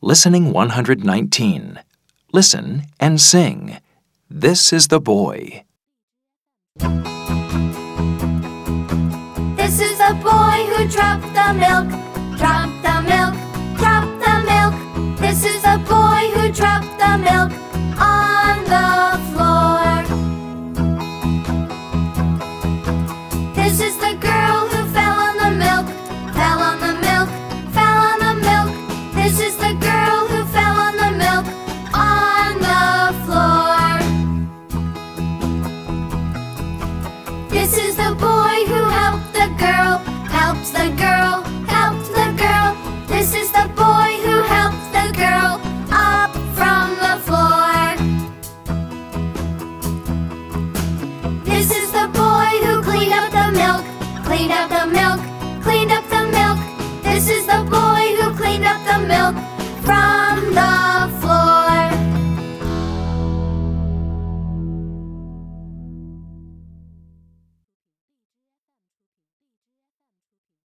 Listening 119. Listen and sing. This is the boy. This is the boy who dropped the milk, dropped the milk, dropped the milk. This is the boy who dropped the milk on the floor. This is the This is the boy who helped the girl, Helps the girl, Helps the girl. This is the boy who helped the girl up from the floor. This is the boy who cleaned up the milk, cleaned up the milk.